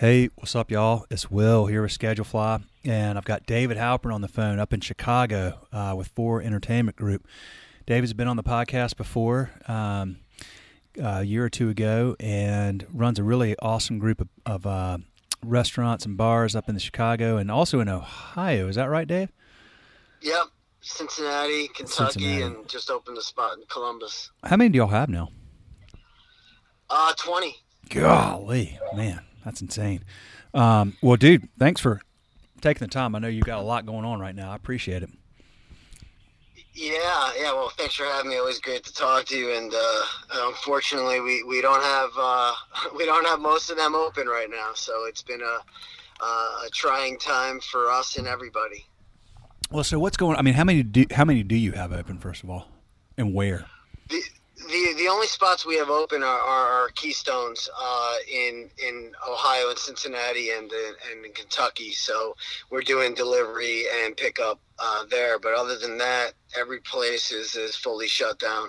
Hey, what's up, y'all? It's Will here with Schedulefly, and I've got David Halpern on the phone up in Chicago uh, with Four Entertainment Group. David's been on the podcast before um, a year or two ago and runs a really awesome group of, of uh, restaurants and bars up in the Chicago and also in Ohio. Is that right, Dave? Yep, Cincinnati, Kentucky, Cincinnati. and just opened a spot in Columbus. How many do y'all have now? Uh, 20. Golly, man, that's insane. Um, well, dude, thanks for taking the time. I know you've got a lot going on right now. I appreciate it. Yeah, yeah. Well, thanks for having me. Always great to talk to you. And uh, unfortunately, we, we don't have uh, we don't have most of them open right now. So it's been a uh, a trying time for us and everybody. Well, so what's going? I mean, how many do how many do you have open first of all, and where? The only spots we have open are, are, are keystones uh, in in Ohio and Cincinnati and and in Kentucky. So we're doing delivery and pickup uh, there. But other than that, every place is, is fully shut down.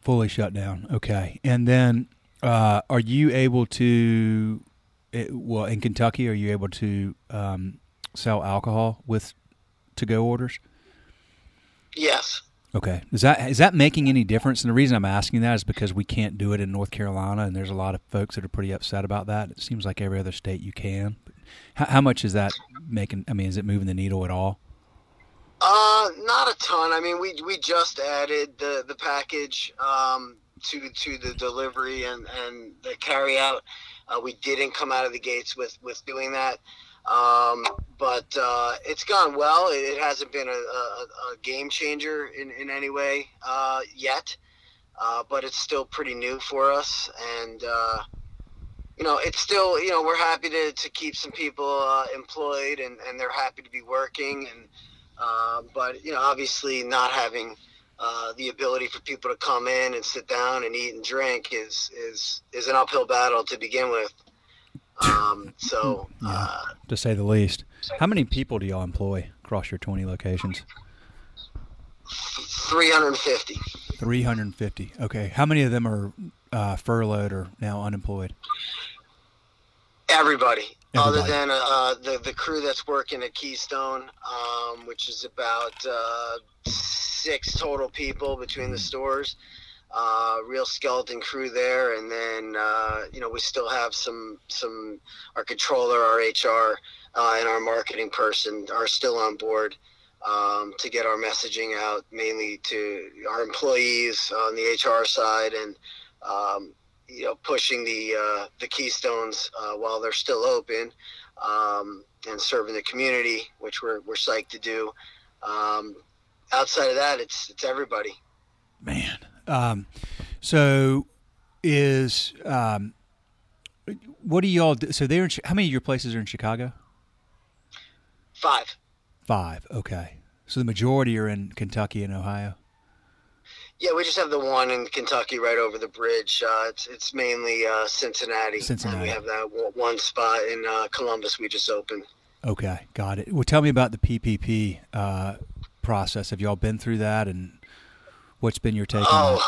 Fully shut down. Okay, and then uh, are you able to? It, well, in Kentucky, are you able to um, sell alcohol with to go orders? Yes. Okay. Is that is that making any difference? And the reason I'm asking that is because we can't do it in North Carolina, and there's a lot of folks that are pretty upset about that. It seems like every other state you can. How, how much is that making? I mean, is it moving the needle at all? Uh, not a ton. I mean, we we just added the the package um, to to the delivery and and the carry out. Uh, we didn't come out of the gates with with doing that. Um, but uh, it's gone well. It, hasn't been a, a, a, game changer in, in any way uh, yet, uh, but it's still pretty new for us. And, uh, you know, it's still, you know, we're happy to, to keep some people uh, employed and, and they're happy to be working. And, uh, but, you know, obviously not having the ability for people to come in and sit down and eat and drink is, is, is an uphill battle to begin with. Um, so, Yeah. uh, To say the least. How many people do y'all employ across your 20 locations? 350. 350. Okay. How many of them are uh, furloughed or now unemployed? Everybody, Everybody. other than uh, the the crew that's working at Keystone, um, which is about uh, six total people between the stores. Uh, real skeleton crew there, and then uh, you know we still have some some our controller, our HR, uh, and our marketing person are still on board um, to get our messaging out, mainly to our employees on the HR side, and um, you know pushing the uh, the keystones uh, while they're still open um, and serving the community, which we're we're psyched to do. Um, outside of that, it's it's everybody. Man. Um, so is um, what do y'all do? So they're in, how many of your places are in Chicago? Five. Five. Okay. So the majority are in Kentucky and Ohio. Yeah, we just have the one in Kentucky right over the bridge. Uh, it's it's mainly uh, Cincinnati. Cincinnati. And we have that one- one spot in uh, Columbus we just opened. Okay, got it. Well, tell me about the PPP uh, process. Have y'all been through that, and what's been your take on Oh,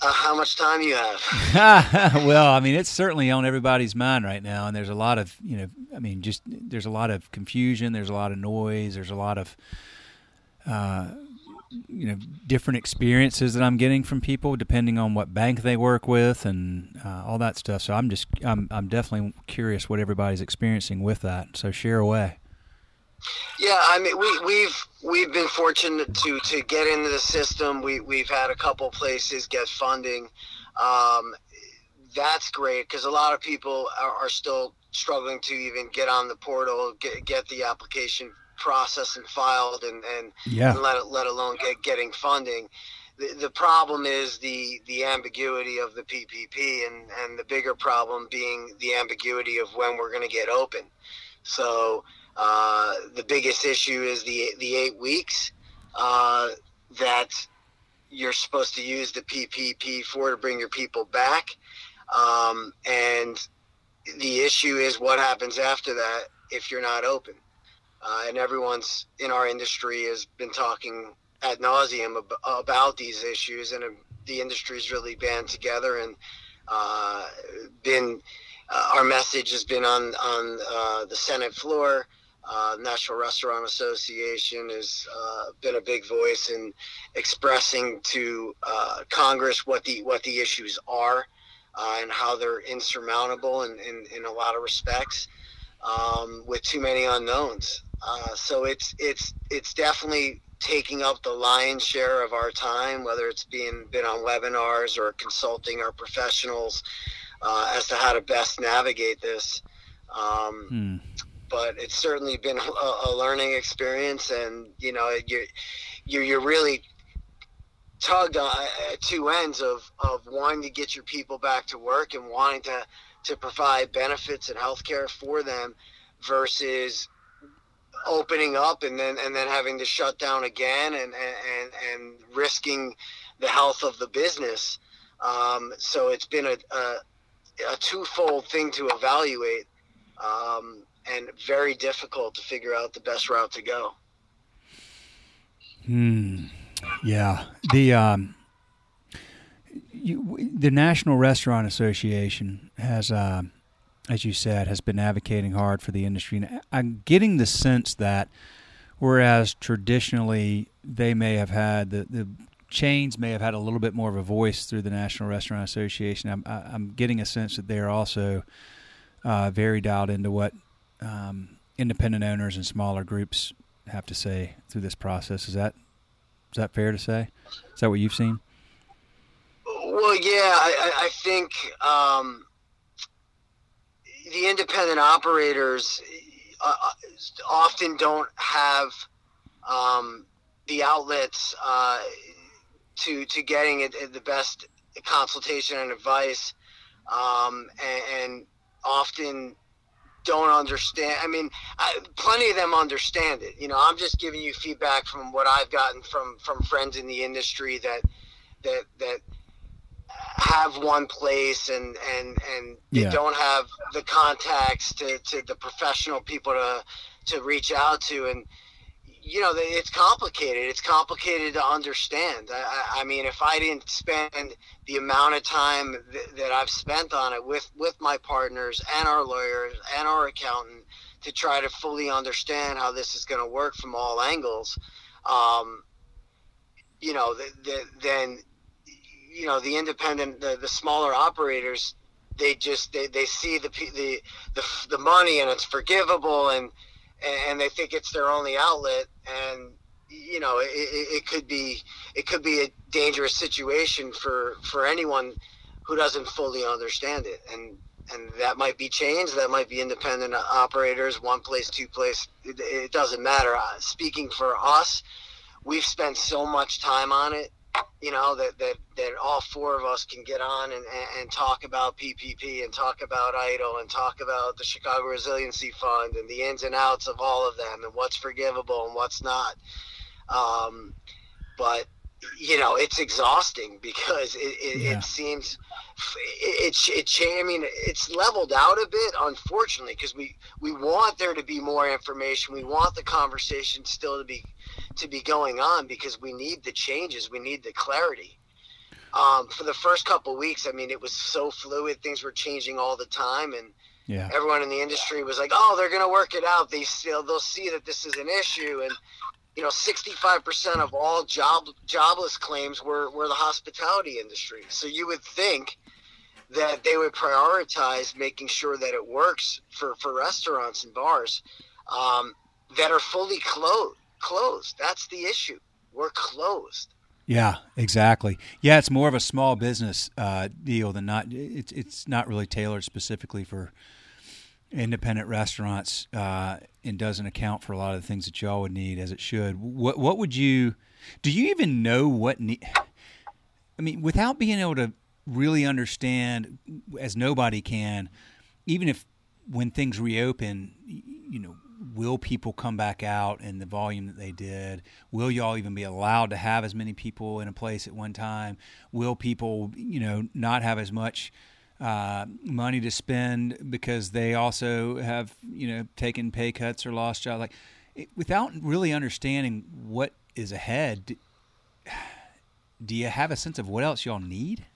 uh, how much time you have? well, I mean, it's certainly on everybody's mind right now, and there's a lot of, you know, I mean, just there's a lot of confusion, there's a lot of noise, there's a lot of, uh, you know, different experiences that I'm getting from people depending on what bank they work with and uh, all that stuff. So I'm just, I'm, I'm definitely curious what everybody's experiencing with that. So share away. Yeah, I mean, we, we've we've been fortunate to to get into the system. We we've had a couple places get funding. Um, that's great because a lot of people are, are still struggling to even get on the portal, get get the application processed and filed, and and, Yeah. and let it, let alone get getting funding. The, the problem is the the ambiguity of the PPP, and and the bigger problem being the ambiguity of when we're going to get open. So uh, the biggest issue is the the eight weeks uh, that you're supposed to use the PPP for to bring your people back, um, and the issue is what happens after that if you're not open. Uh, and everyone's in our industry has been talking ad nauseum ab- about these issues, and uh, the industry's really band together and uh, been uh, our message has been on on uh, the Senate floor. Uh, National Restaurant Association has uh, been a big voice in expressing to uh, Congress what the what the issues are uh, and how they're insurmountable in, in, in a lot of respects um, with too many unknowns. Uh, so it's it's it's definitely taking up the lion's share of our time, whether it's being been on webinars or consulting our professionals as to how to best navigate this. Um, hmm. But it's certainly been a, a, learning experience, and you know you're you're, you're really tugged on, at two ends of, of wanting to get your people back to work and wanting to to provide benefits and health care for them versus opening up and then and then having to shut down again and and and risking the health of the business. Um, so it's been a, a, a twofold thing to evaluate, um, and very difficult to figure out the best route to go. Hmm. Yeah. The um, you, the National Restaurant Association has, uh, as you said, has been advocating hard for the industry. And I'm getting the sense that whereas traditionally they may have had the, the chains may have had a little bit more of a voice through the National Restaurant Association. I'm, I'm getting a sense that they're also uh, very dialed into what um, independent owners and smaller groups have to say through this process. Is that is that fair to say? Is that what you've seen? Well, yeah, I, I think um, the independent operators uh, uh, often don't have um, the outlets uh, to to getting it, the best consultation and advice, um, and, and, often don't understand. I mean, I, plenty of them understand it. You know, I'm just giving you feedback from what I've gotten from from friends in the industry that that that have one place and and and they yeah. don't have the contacts to to the professional people to to reach out to and you know it's complicated. It's complicated to understand. I, I mean if i didn't spend the amount of time th- that i've spent on it with with my partners and our lawyers and our accountant to try to fully understand how this is going to work from all angles um, you know the, the, then you know the independent the, the smaller operators they just they, they see the, the the the money and it's forgivable and and they think it's their only outlet and you know it, it, could be it could be a dangerous situation for for anyone who doesn't fully understand it. And and that might be changed that might be independent operators one place two place it, it doesn't matter. Uh, speaking for us we've spent so much time on it you know that that that all four of us can get on and, and, and talk about PPP and talk about EIDL and talk about the Chicago Resiliency Fund and the ins and outs of all of them and what's forgivable and what's not. Um, but you know it's exhausting because it, it, yeah. it seems it, it, it I mean it's leveled out a bit unfortunately because we we want there to be more information we want the conversation still to be to be going on because we need the changes, we need the clarity. Um, for the first couple weeks, I mean, it was so fluid; things were changing all the time, and yeah. everyone in the industry was like, "Oh, they're going to work it out. They still they'll see that this is an issue." And you know, sixty-five percent of all job jobless claims were were the hospitality industry. So you would think that they would prioritize making sure that it works for for restaurants and bars um, that are fully closed closed. That's the issue. We're closed. Yeah, exactly. Yeah, it's more of a small business uh, deal than not. It's it's not really tailored specifically for independent restaurants, uh, and doesn't account for a lot of the things that y'all would need as it should. What what would you? Do you even know what? I mean, without being able to really understand, as nobody can, even if when things reopen, you know, will people come back out in the volume that they did? Will y'all even be allowed to have as many people in a place at one time? Will people, you know, not have as much uh, money to spend because they also have, you know, taken pay cuts or lost jobs? Like, it, without really understanding what is ahead, do, do you have a sense of what else y'all need?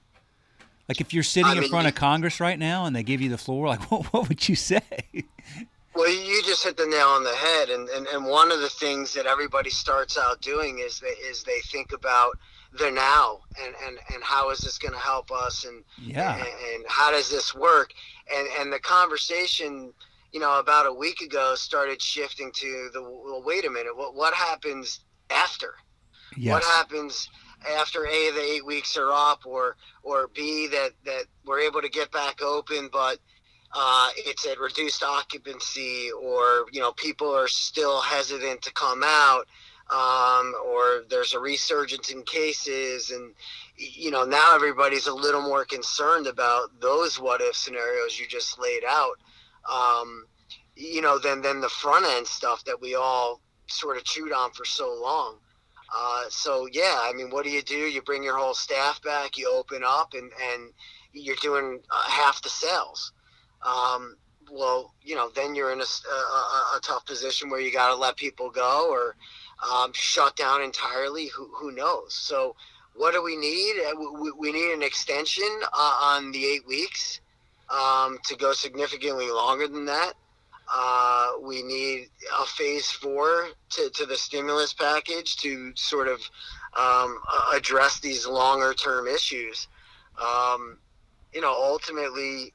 Like if you're sitting I in mean, front of Congress right now and they give you the floor, like what, what would you say? Well, you just hit the nail on the head, and, and, and one of the things that everybody starts out doing is they is they think about the now and, and, and how is this going to help us and yeah. and, and, how does this work? And and the conversation you know about a week ago started shifting to the well wait a minute what what happens after? Yes. what happens after a the eight weeks are up or or b that that we're able to get back open but uh, it's at reduced occupancy or you know people are still hesitant to come out um, or there's a resurgence in cases and you know now everybody's a little more concerned about those what if scenarios you just laid out. Um, you know than than the front end stuff that we all sort of chewed on for so long. Uh, so yeah i mean what do you do? You bring your whole staff back you open up and and you're doing uh, half the sales um, well, you know, then you're in a, a, a tough position where you got to let people go or um, shut down entirely. Who, who knows? So, what do we need? Uh, we, we need an extension uh, on the eight weeks um, to go significantly longer than that. Uh, we need a phase four to, to the stimulus package to sort of um, address these longer term issues. Um, you know, ultimately,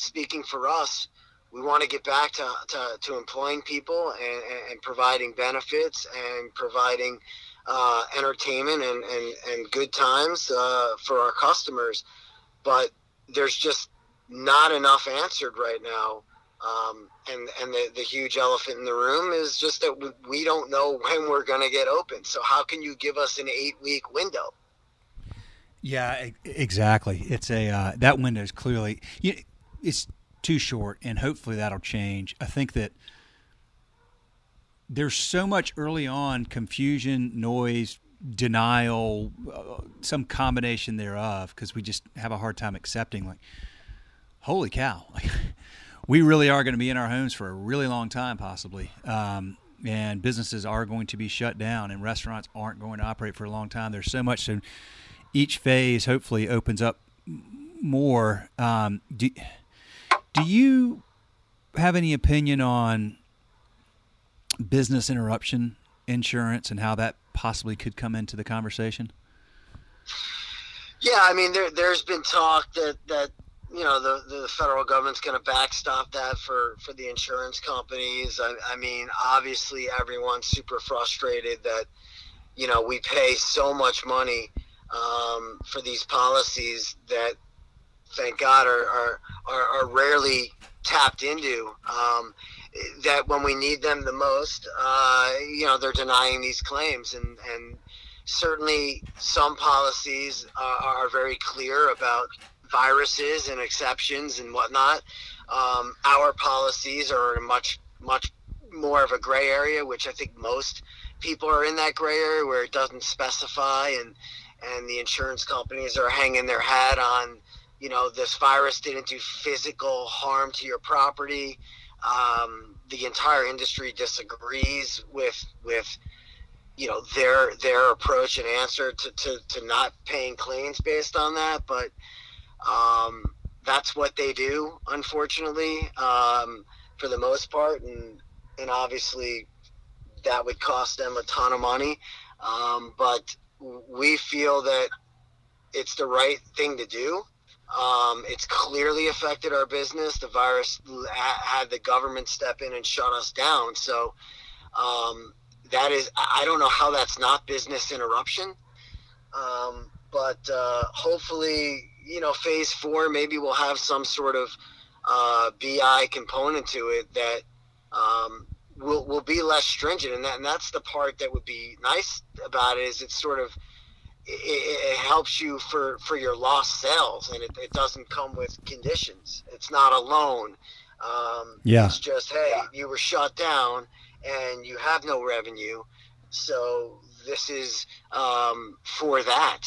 speaking for us, we want to get back to, to, to employing people and, and, providing benefits and providing uh, entertainment and, and, and good times uh, for our customers. But there's just not enough answered right now. Um, and and the, the huge elephant in the room is just that we don't know when we're going to get open. So how can you give us an eight week window? Yeah, exactly. It's a uh, that window is clearly. You, it's too short, and hopefully that'll change. I think that there's so much early on confusion, noise, denial, uh, some combination thereof, because we just have a hard time accepting, like, holy cow, we really are going to be in our homes for a really long time, possibly. Um, and businesses are going to be shut down, and restaurants aren't going to operate for a long time. There's so much, so each phase hopefully opens up more. Um, do, do you have any opinion on business interruption insurance and how that possibly could come into the conversation? Yeah, I mean, there, there's been talk that, that you know the, the federal government's going to backstop that for, for the insurance companies. I, I mean, obviously, everyone's super frustrated that you know we pay so much money um, for these policies that thank God, are are, are, are rarely tapped into. Um, that when we need them the most, uh, you know, they're denying these claims, and and certainly some policies are, are very clear about viruses and exceptions and whatnot. Um, our policies are much much more of a gray area, which I think most people are in that gray area where it doesn't specify, and and the insurance companies are hanging their hat on you know this virus didn't do physical harm to your property. Um, the entire industry disagrees with with you know their their approach and answer to, to, to not paying claims based on that, but um, that's what they do, unfortunately, um, for the most part, and and obviously that would cost them a ton of money. Um, but we feel that it's the right thing to do. Um, it's clearly affected our business. The virus had the government step in and shut us down. So um, that is, I don't know how that's not business interruption. Um, but uh, hopefully, you know, phase four, maybe we'll have some sort of uh, BI component to it that um, will, will be less stringent. And, that, and that's the part that would be nice about it is it's sort of – it, it, helps you for, for your lost sales, and it, it doesn't come with conditions. It's not a loan. Um, yeah. It's just, hey, you were shut down and you have no revenue. So this is um, for that,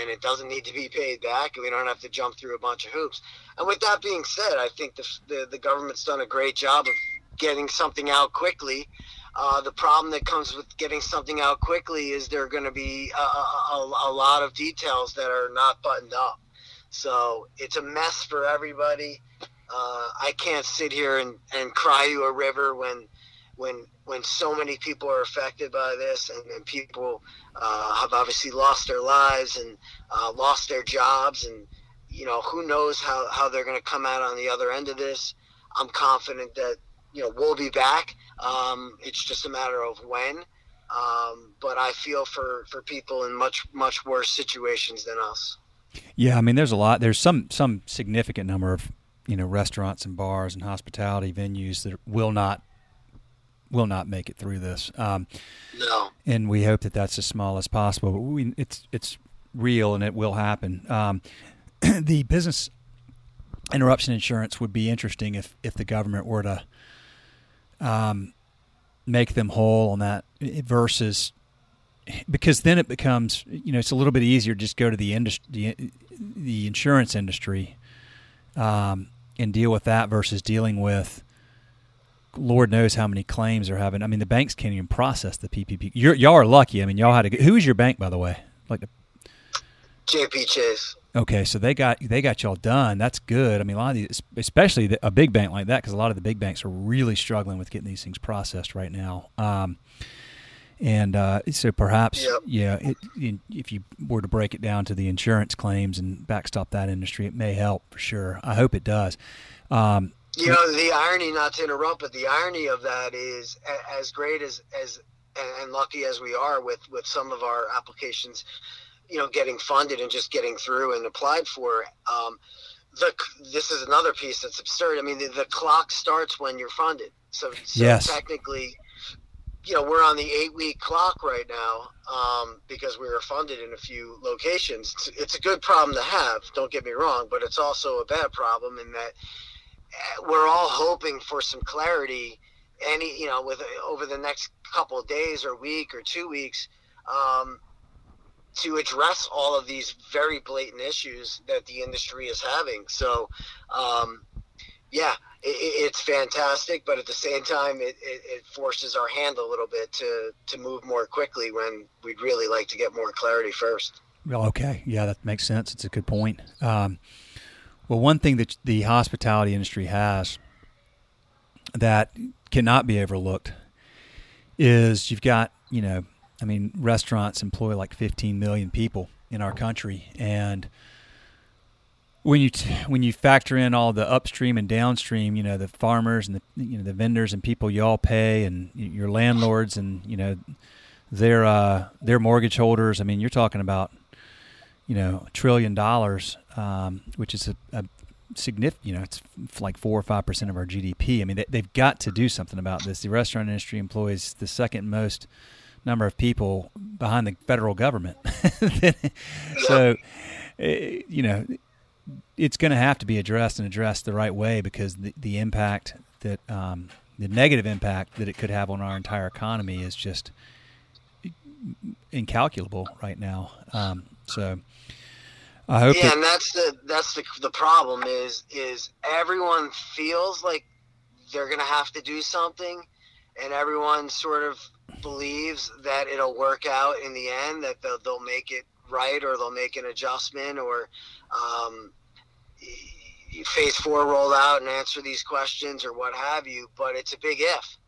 and it doesn't need to be paid back. and We don't have to jump through a bunch of hoops. And with that being said, I think the, the, the government's done a great job of getting something out quickly uh, the problem that comes with getting something out quickly is there are going to be a, a, a, lot of details that are not buttoned up. So it's a mess for everybody. Uh, I can't sit here and, and cry you a river when when when so many people are affected by this and, and people uh, have obviously lost their lives and uh, lost their jobs and you know who knows how, how they're going to come out on the other end of this i'm confident that you know we'll be back um, it's just a matter of when um, but i feel for for people in much much worse situations than us yeah i mean there's a lot there's some some significant number of you know restaurants and bars and hospitality venues that will not will not make it through this. Um, no. And we hope that that's as small as possible. But we, it's it's real and it will happen. Um, the business interruption insurance would be interesting if if the government were to um, make them whole on that versus because then it becomes you know it's a little bit easier to just go to the industry the, the insurance industry um, and deal with that versus dealing with Lord knows how many claims they're having. I mean, the banks can't even process the PPP. You're, y'all are lucky. I mean, y'all had a. Who is your bank, by the way? Like JP Chase. Okay, so they got they got y'all done. That's good. I mean, a lot of these, especially a big bank like that, because a lot of the big banks are really struggling with getting these things processed right now. Um, and uh, so perhaps, yep. yeah, it, if you were to break it down to the insurance claims and backstop that industry, it may help for sure. I hope it does. Um, you know, the irony, not to interrupt, but the irony of that is as great as, as and lucky as we are with, with some of our applications, you know, getting funded and just getting through and applied for, um, the, this is another piece that's absurd. I mean, the, the clock starts when you're funded. So, so yes. technically, you know, we're on the eight week clock right now um, because we were funded in a few locations. It's, it's, a good problem to have, don't get me wrong, but it's also a bad problem in that we're all hoping for some clarity any you know with over the next couple of days or week or two weeks um, to address all of these very blatant issues that the industry is having. So um, yeah it, it's fantastic but at the same time it, it, it, forces our hand a little bit to to move more quickly when we'd really like to get more clarity first. Well okay. Yeah that makes sense. It's a good point. Um, well, one thing that the hospitality industry has that cannot be overlooked is you've got, you know, I mean, restaurants employ like 15 million people in our country, and when you t- when you factor in all the upstream and downstream, you know, the farmers and the you know the vendors and people you all pay, and your landlords and you know their uh, their mortgage holders. I mean, you're talking about you know, a trillion dollars, um, which is a, a significant, you know, it's like four or five percent of our GDP. I mean, they, have got to do something about this. The restaurant industry employs the second most number of people behind the federal government. so, eh, you know, it's going to have to be addressed and addressed the right way because the, the impact that um, the negative impact that it could have on our entire economy is just incalculable right now. Um, so I hope. Yeah, that- and that's the that's the the problem is is everyone feels like they're gonna have to do something, and everyone sort of believes that it'll work out in the end that they'll, they'll make it right or they'll make an adjustment or um, phase four roll out and answer these questions or what have you but it's a big if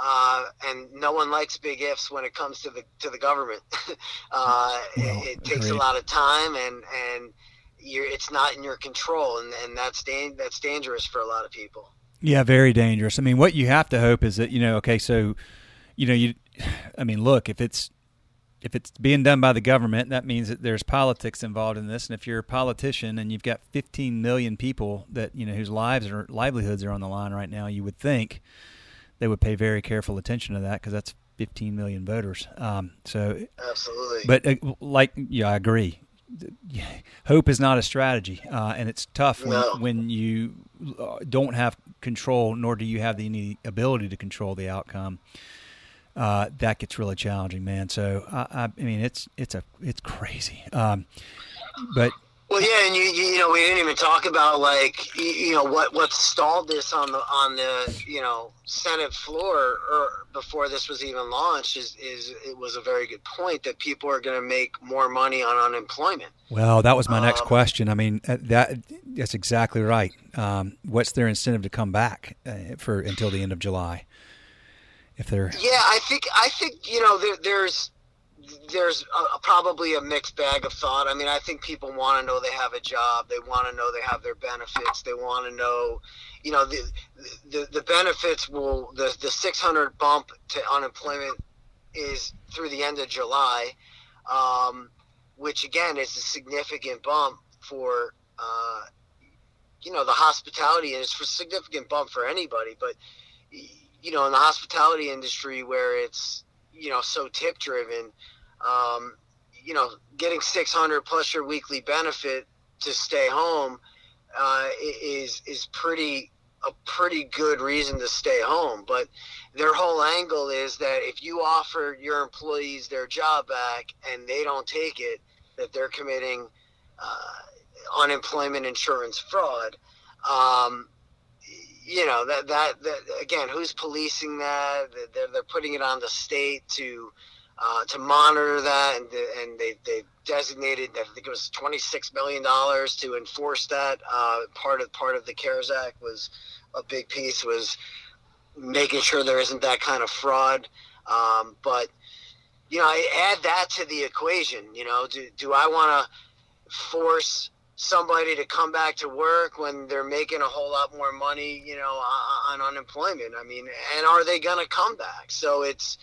uh, and no one likes big ifs when it comes to the to the government. uh, well, it, it, takes agreed. a lot of time, and and it's not in your control, and, and that's dan- that's dangerous for a lot of people. Yeah, very dangerous. I mean, what you have to hope is that you know, okay, so you know, you, I mean, look, if it's if it's being done by the government, that means that there's politics involved in this. And if you're a politician and you've got 15 million people that you know whose lives or livelihoods are on the line right now, you would think they would pay very careful attention to that because that's 15 million voters. Um, so absolutely, but uh, like yeah, I agree. Hope is not a strategy, uh, and it's tough when no. when you uh, don't have control, nor do you have the any ability to control the outcome. Uh, that gets really challenging, man. So I, I, I, mean, it's it's a it's crazy. Um, but Well, yeah, and you, you know we didn't even talk about like you, know what what stalled this on the on the you know Senate floor or before this was even launched is is it was a very good point that people are going to make more money on unemployment. Well, that was my next um, question. I mean uh, that that's exactly right. Um, what's their incentive to come back uh, for until the end of July? If they're yeah, I think I think you know there, there's there's a, probably a mixed bag of thought. I mean, I think people want to know they have a job. They want to know they have their benefits. They want to know, you know, the the, the benefits will the the 600 bump to unemployment is through the end of July, um, which again is a significant bump for. Uh, you know the hospitality and it's a significant bump for anybody but you know in the hospitality industry where it's you know so tip driven um, you know, getting 600 plus your weekly benefit to stay home uh, is is pretty a pretty good reason to stay home. But their whole angle is that if you offer your employees their job back and they don't take it, that they're committing uh, unemployment insurance fraud. Um, you know that, that that again, who's policing that? They're, they're putting it on the state to uh, to monitor that, and, and they they designated I think it was twenty six million dollars to enforce that. Uh, part of part of the CARES Act was a big piece was making sure there isn't that kind of fraud. Um, but you know, I add that to the equation. You know, do do I want to force somebody to come back to work when they're making a whole lot more money, you know, on, on unemployment? I mean, and are they going to come back? So it's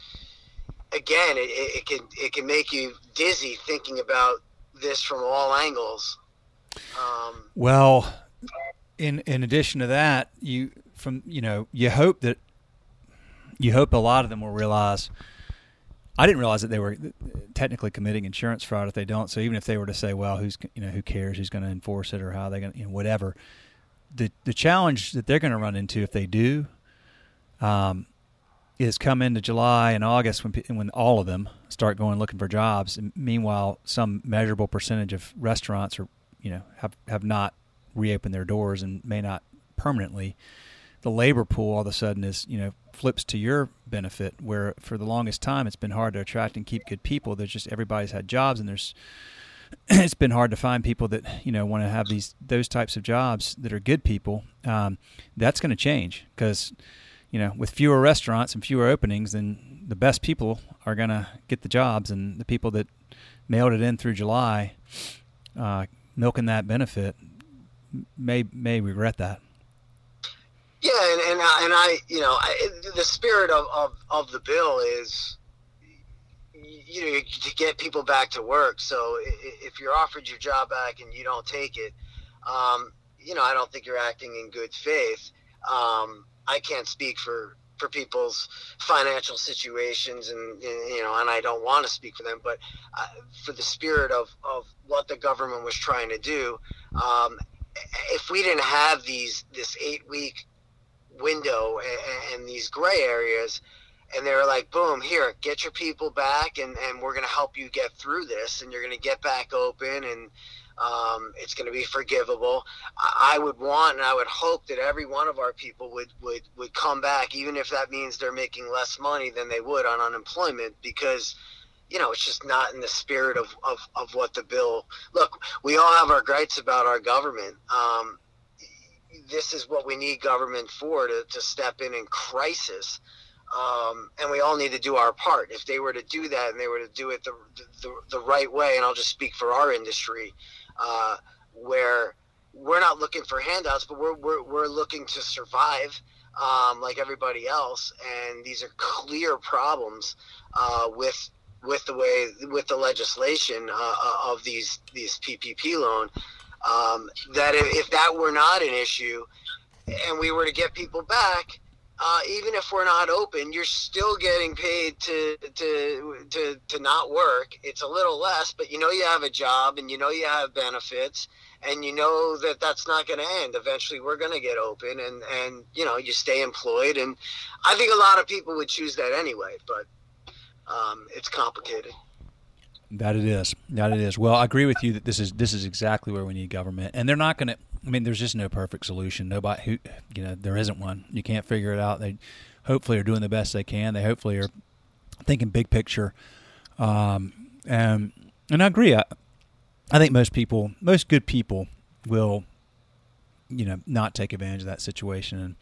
again, it, it can it can make you dizzy thinking about this from all angles. Um, well, in in addition to that, you from you know you hope that you hope a lot of them will realize. I didn't realize that they were technically committing insurance fraud if they don't. So even if they were to say, "Well, who's you know who cares? Who's going to enforce it, or how they going to you know, whatever," the the challenge that they're going to run into if they do, um, is come into July and August when when all of them start going looking for jobs. And meanwhile, some measurable percentage of restaurants are you know have have not reopened their doors and may not permanently. The labor pool all of a sudden is you know flips to your benefit. Where for the longest time it's been hard to attract and keep good people. There's just everybody's had jobs and there's it's been hard to find people that you know want to have these those types of jobs that are good people. Um, that's going to change because you know, with fewer restaurants and fewer openings, then the best people are going to get the jobs, and the people that mailed it in through July, uh, milking that benefit, may may regret that. Yeah, and and, and I, you know, I, the spirit of, of, of the bill is, you know, to get people back to work. So if you're offered your job back and you don't take it, um, you know, I don't think you're acting in good faith. Um, I can't speak for for people's financial situations and you know and I don't want to speak for them but uh, for the spirit of of what the government was trying to do um, if we didn't have these this 8 week window and, and these gray areas and they were like boom here get your people back and and we're going to help you get through this and you're going to get back open and um, it's going to be forgivable. I would want and I would hope that every one of our people would, would, would come back, even if that means they're making less money than they would on unemployment, because you know it's just not in the spirit of, of, of what the bill. Look, we all have our gripes about our government. Um, this is what we need government for to, to step in in crisis. Um, and we all need to do our part. If they were to do that and they were to do it the, the, the right way, and I'll just speak for our industry, uh, where we're not looking for handouts, but we're, we're, we're looking to survive um, like everybody else. And these are clear problems uh, with with the way with the legislation uh, uh of these these PPP loan. Um, that if, if that were not an issue, and we were to get people back, uh, even if we're not open, you're still getting paid to, to to to not work. It's a little less, but you know you have a job and you know you have benefits, and you know that that's not going to end. Eventually, we're going to get open, and and you know you stay employed. And I think a lot of people would choose that anyway, but um, it's complicated. That it is. That it is. Well, I agree with you that this is this is exactly where we need government, and they're not going to. I mean, there's just no perfect solution. Nobody who you know there isn't one. You can't figure it out. They hopefully are doing the best they can. They hopefully are thinking big picture. Um, and and I agree. I, I think most people, most good people, will you know not take advantage of that situation and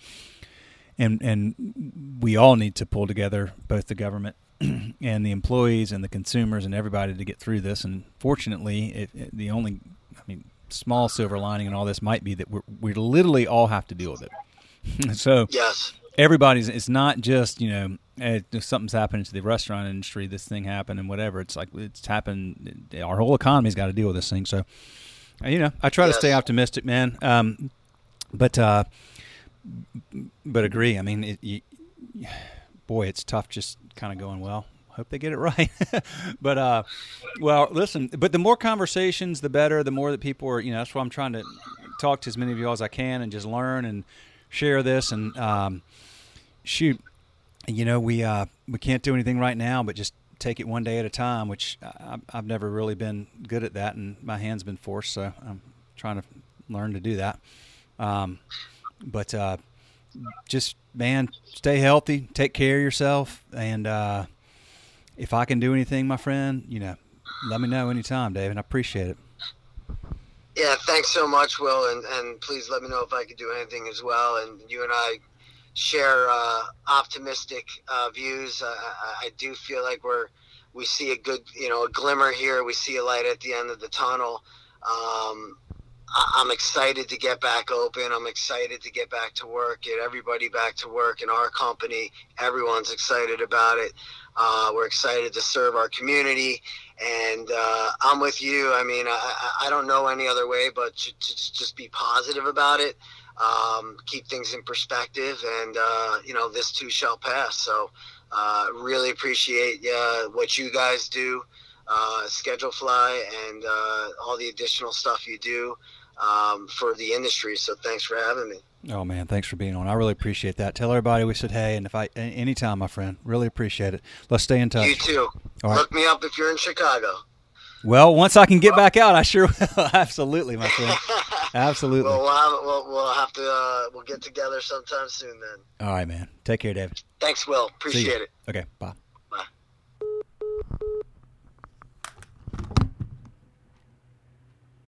and and we all need to pull together both the government and the employees and the consumers and everybody to get through this and fortunately it, it, the only i mean small silver lining in all this might be that we we literally all have to deal with it so yes everybody's it's not just you know if something's happening to the restaurant industry this thing happened and whatever it's like it's happened our whole economy's got to deal with this thing so you know i try yes. to stay optimistic man um, but uh, but agree. I mean, it, you, boy, it's tough just kind of going well. Hope they get it right. but uh, well, listen. But the more conversations, the better. The more that people are, you know, that's why I'm trying to talk to as many of you as I can and just learn and share this and um, shoot. You know, we uh, we can't do anything right now, but just take it one day at a time. Which I, I've never really been good at that, and my hands been forced. So I'm trying to learn to do that. Um, but uh, just man, stay healthy, take care of yourself, and uh, if I can do anything, my friend, you know, let me know anytime, David. I appreciate it. Yeah, thanks so much, Will, and and please let me know if I can do anything as well. And you and I share uh, optimistic uh, views. I, I do feel like we're we see a good, you know, a glimmer here. We see a light at the end of the tunnel. Um, I'm excited to get back open. I'm excited to get back to work, get everybody back to work in our company. Everyone's excited about it. Uh, we're excited to serve our community, and uh, I'm with you. I mean, I, I don't know any other way but to, to just be positive about it, um, keep things in perspective, and uh, you know, this too shall pass. So, uh, really appreciate uh, what you guys do, uh, Schedulefly, and all the additional stuff you do um, for the industry. So thanks for having me. Oh man, thanks for being on. I really appreciate that. Tell everybody we said hey, and if I anytime, my friend, really appreciate it. Let's stay in touch. You too. All Look right. me up if you're in Chicago. Well, once I can get back out, I sure will. Absolutely, my friend. Absolutely. well, we'll have, we'll, we'll have to uh, we'll get together sometime soon then. All right, man. Take care, David. Thanks, Will. Appreciate it. Okay, bye.